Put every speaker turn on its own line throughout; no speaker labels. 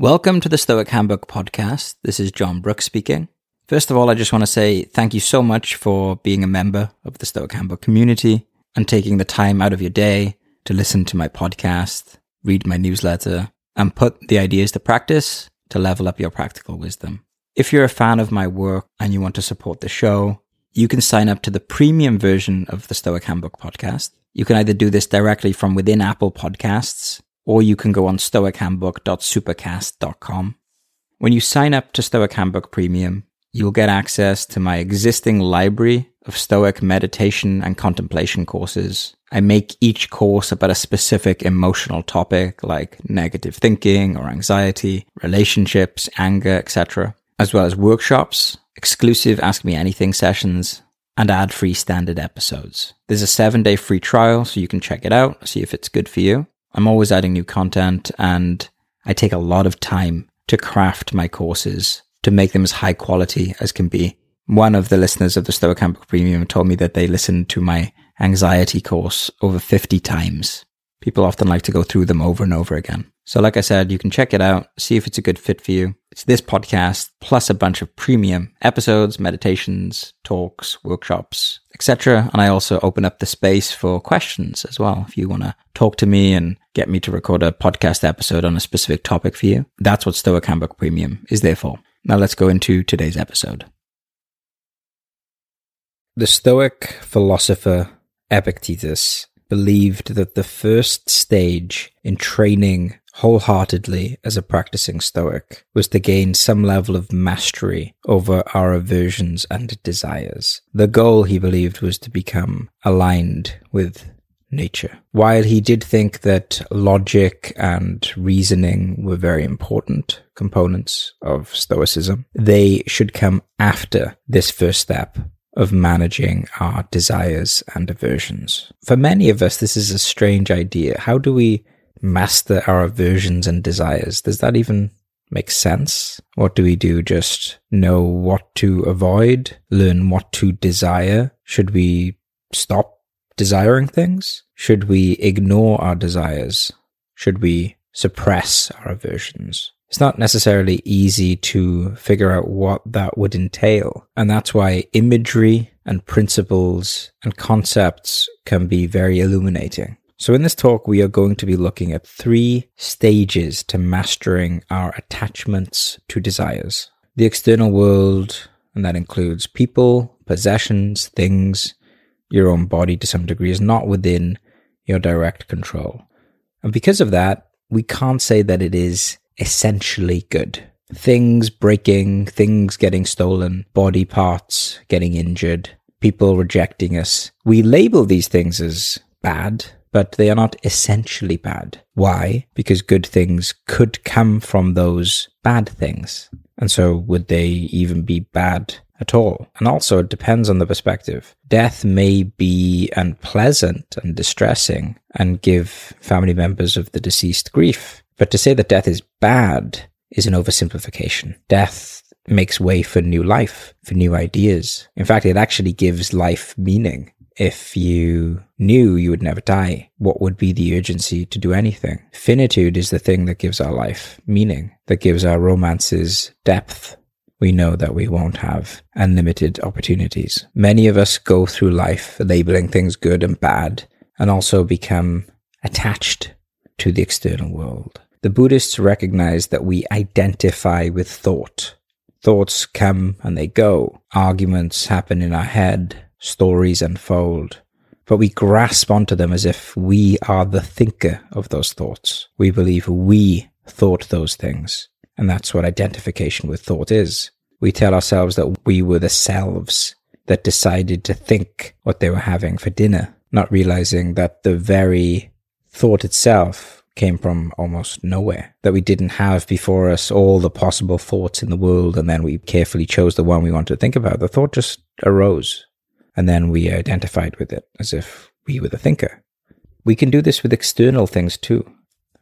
Welcome to the Stoic Handbook podcast. This is Jon Brooks speaking. First of all, I just want to say thank you so much for being a member of the Stoic Handbook community and taking the time out of your day to listen to my podcast, read my newsletter, and put the ideas to practice to level up your practical wisdom. If you're a fan of my work and you want to support the show, you can sign up to the premium version of the Stoic Handbook podcast. You can either do this directly from within Apple Podcasts or you can go on stoichandbook.supercast.com. When you sign up to Stoic Handbook Premium, you'll get access to my existing library of Stoic meditation and contemplation courses. I make each course about a specific emotional topic like negative thinking or anxiety, relationships, anger, etc., as well as workshops, exclusive Ask Me Anything sessions, and ad free standard episodes. There's a seven day free trial, so you can check it out, see if it's good for you. I'm always adding new content and I take a lot of time to craft my courses to make them as high quality as can be. One of the listeners of the Stoic Handbook Premium told me that they listened to my anxiety course over 50 times. People often like to go through them over and over again. So, like I said, you can check it out, see if it's a good fit for you. It's this podcast plus a bunch of premium episodes, meditations, talks, workshops, etc. And I also open up the space for questions as well. If you want to talk to me and get me to record a podcast episode on a specific topic for you, that's what Stoic Handbook Premium is there for. Now, let's go into today's episode. The Stoic philosopher Epictetus believed that the first stage in training wholeheartedly as a practicing Stoic was to gain some level of mastery over our aversions and desires. The goal, he believed, was to become aligned with nature. While he did think that logic and reasoning were very important components of Stoicism, they should come after this first step of managing our desires and aversions. For many of us, this is a strange idea. How do we master our aversions and desires? Does that even make sense? What do we do? Just know what to avoid, learn what to desire? Should we stop desiring things? Should we ignore our desires? Should we suppress our aversions? It's not necessarily easy to figure out what that would entail. And that's why imagery and principles and concepts can be very illuminating. So in this talk, we are going to be looking at three stages to mastering our attachments to desires. The external world, and that includes people, possessions, things, your own body to some degree is not within your direct control. And because of that, we can't say that it is essentially good. Things breaking, things getting stolen, body parts getting injured, people rejecting us. We label these things as bad, but they are not essentially bad. Why? Because good things could come from those bad things. And so would they even be bad at all? And also it depends on the perspective. Death may be unpleasant and distressing and give family members of the deceased grief. But to say that death is bad is an oversimplification. Death makes way for new life, for new ideas. In fact, it actually gives life meaning. If you knew you would never die, what would be the urgency to do anything? Finitude is the thing that gives our life meaning, that gives our romances depth. We know that we won't have unlimited opportunities. Many of us go through life labeling things good and bad and also become attached to the external world. The Buddhists recognize that we identify with thought. Thoughts come and they go. Arguments happen in our head. Stories unfold. But we grasp onto them as if we are the thinker of those thoughts. We believe we thought those things. And that's what identification with thought is. We tell ourselves that we were the selves that decided to think what they were having for dinner, not realizing that the very thought itself came from almost nowhere, that we didn't have before us all the possible thoughts in the world, and then we carefully chose the one we wanted to think about. The thought just arose, and then we identified with it as if we were the thinker. We can do this with external things too.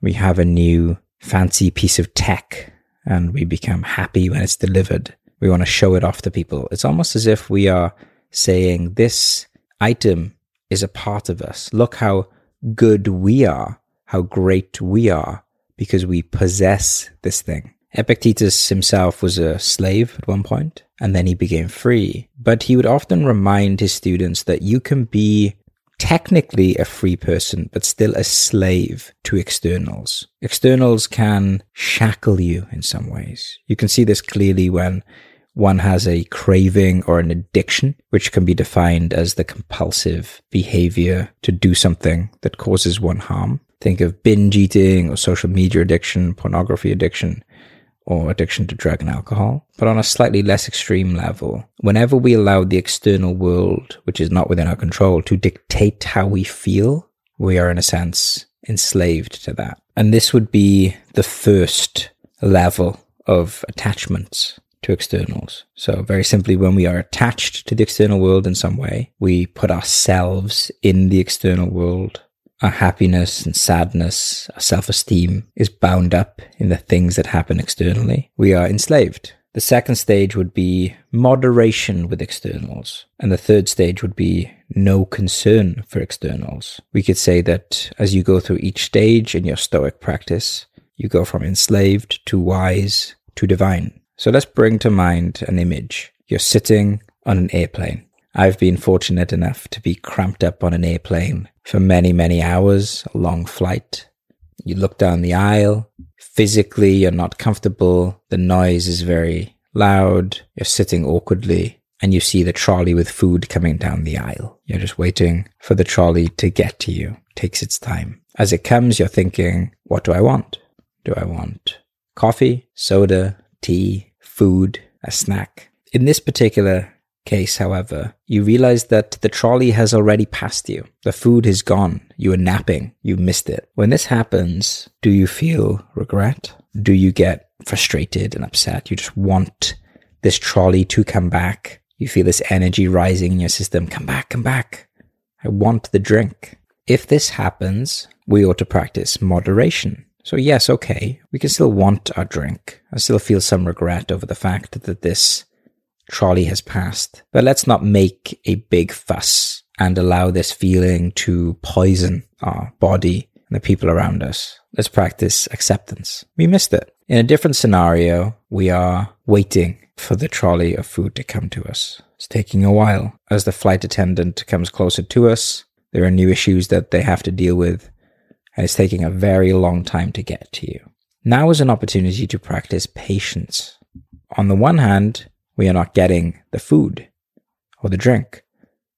We have a new fancy piece of tech, and we become happy when it's delivered. We want to show it off to people. It's almost as if we are saying, This item is a part of us. Look how good we are how great we are because we possess this thing. Epictetus himself was a slave at one point, and then he became free. But he would often remind his students that you can be technically a free person, but still a slave to externals. Externals can shackle you in some ways. You can see this clearly when one has a craving or an addiction, which can be defined as the compulsive behavior to do something that causes one harm. Think of binge eating or social media addiction, pornography addiction or addiction to drug and alcohol. But on a slightly less extreme level, whenever we allow the external world, which is not within our control, to dictate how we feel, we are in a sense enslaved to that. And this would be the first level of attachments to externals. So very simply, when we are attached to the external world in some way, we put ourselves in the external world our happiness and sadness, our self esteem is bound up in the things that happen externally. We are enslaved. The second stage would be moderation with externals. And the third stage would be no concern for externals. We could say that as you go through each stage in your Stoic practice, you go from enslaved to wise to divine. So let's bring to mind an image. You're sitting on an airplane. I've been fortunate enough to be cramped up on an airplane for many, many hours, a long flight. You look down the aisle. Physically, you're not comfortable. The noise is very loud. You're sitting awkwardly and you see the trolley with food coming down the aisle. You're just waiting for the trolley to get to you. It takes its time. As it comes, you're thinking, what do I want? Do I want coffee, soda, tea, food, a snack? In this particular case, however, you realize that the trolley has already passed you. The food is gone. You were napping. You missed it. When this happens, do you feel regret? Do you get frustrated and upset? You just want this trolley to come back. You feel this energy rising in your system. Come back, come back. I want the drink. If this happens, we ought to practice moderation. So yes, okay, we can still want our drink. I still feel some regret over the fact that this trolley has passed. But let's not make a big fuss and allow this feeling to poison our body and the people around us. Let's practice acceptance. We missed it. In a different scenario, we are waiting for the trolley of food to come to us. It's taking a while. As the flight attendant comes closer to us, there are new issues that they have to deal with, and it's taking a very long time to get to you. Now is an opportunity to practice patience. On the one hand, we are not getting the food or the drink.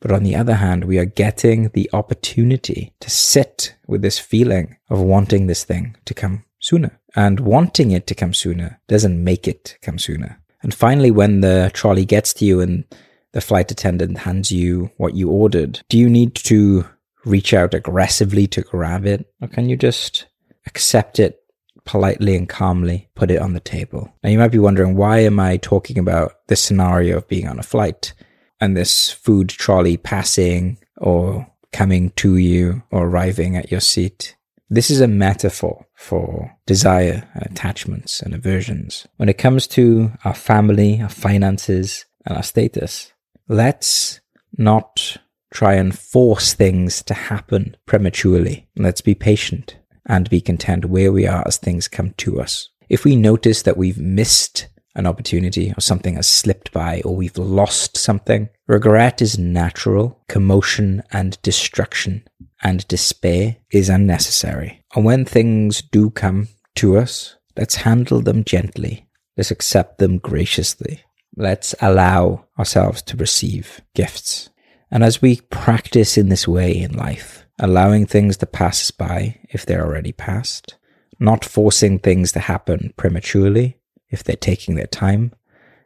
But on the other hand, we are getting the opportunity to sit with this feeling of wanting this thing to come sooner. And wanting it to come sooner doesn't make it come sooner. And finally, when the trolley gets to you and the flight attendant hands you what you ordered, do you need to reach out aggressively to grab it? Or can you just accept it politely and calmly put it on the table. Now you might be wondering, why am I talking about this scenario of being on a flight and this food trolley passing or coming to you or arriving at your seat? This is a metaphor for desire and attachments and aversions. When it comes to our family, our finances, and our status, let's not try and force things to happen prematurely. Let's be patient and be content where we are as things come to us. If we notice that we've missed an opportunity or something has slipped by or we've lost something, regret is natural, commotion and destruction and despair is unnecessary. And when things do come to us, let's handle them gently. Let's accept them graciously. Let's allow ourselves to receive gifts. And as we practice in this way in life, allowing things to pass by if they're already past, not forcing things to happen prematurely if they're taking their time,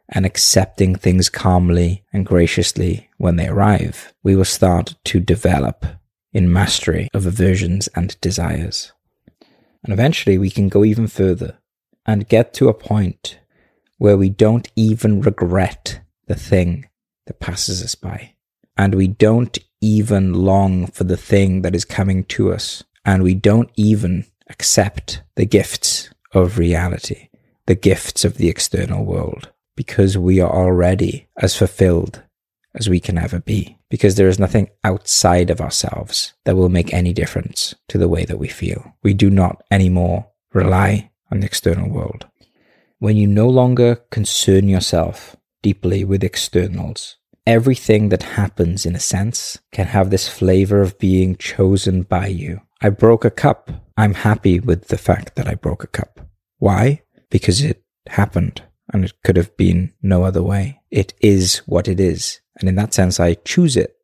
and accepting things calmly and graciously when they arrive, we will start to develop in mastery of aversions and desires. And eventually we can go even further and get to a point where we don't even regret the thing that passes us by. And we don't even long for the thing that is coming to us, and we don't even accept the gifts of reality, the gifts of the external world, because we are already as fulfilled as we can ever be, because there is nothing outside of ourselves that will make any difference to the way that we feel. We do not anymore rely on the external world. When you no longer concern yourself deeply with externals, everything that happens, in a sense, can have this flavor of being chosen by you. I broke a cup. I'm happy with the fact that I broke a cup. Why? Because it happened and it could have been no other way. It is what it is. And in that sense, I choose it.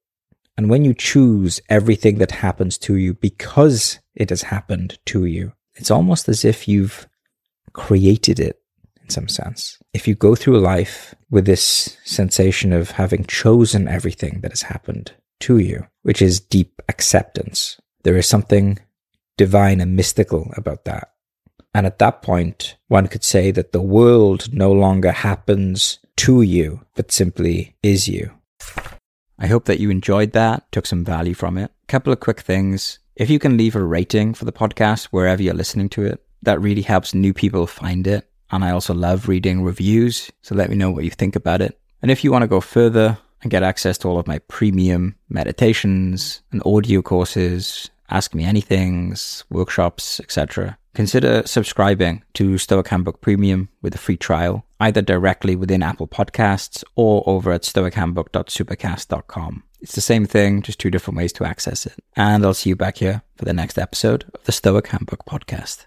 And when you choose everything that happens to you because it has happened to you, it's almost as if you've created it in some sense. If you go through life with this sensation of having chosen everything that has happened to you, which is deep acceptance, there is something divine and mystical about that. And at that point, one could say that the world no longer happens to you, but simply is you. I hope that you enjoyed that, took some value from it. Couple of quick things. If you can leave a rating for the podcast wherever you're listening to it, that really helps new people find it. And I also love reading reviews, so let me know what you think about it. And if you want to go further and get access to all of my premium meditations and audio courses, ask me anythings, workshops, etc., consider subscribing to Stoic Handbook Premium with a free trial, either directly within Apple Podcasts or over at stoichandbook.supercast.com. It's the same thing, just two different ways to access it. And I'll see you back here for the next episode of the Stoic Handbook Podcast.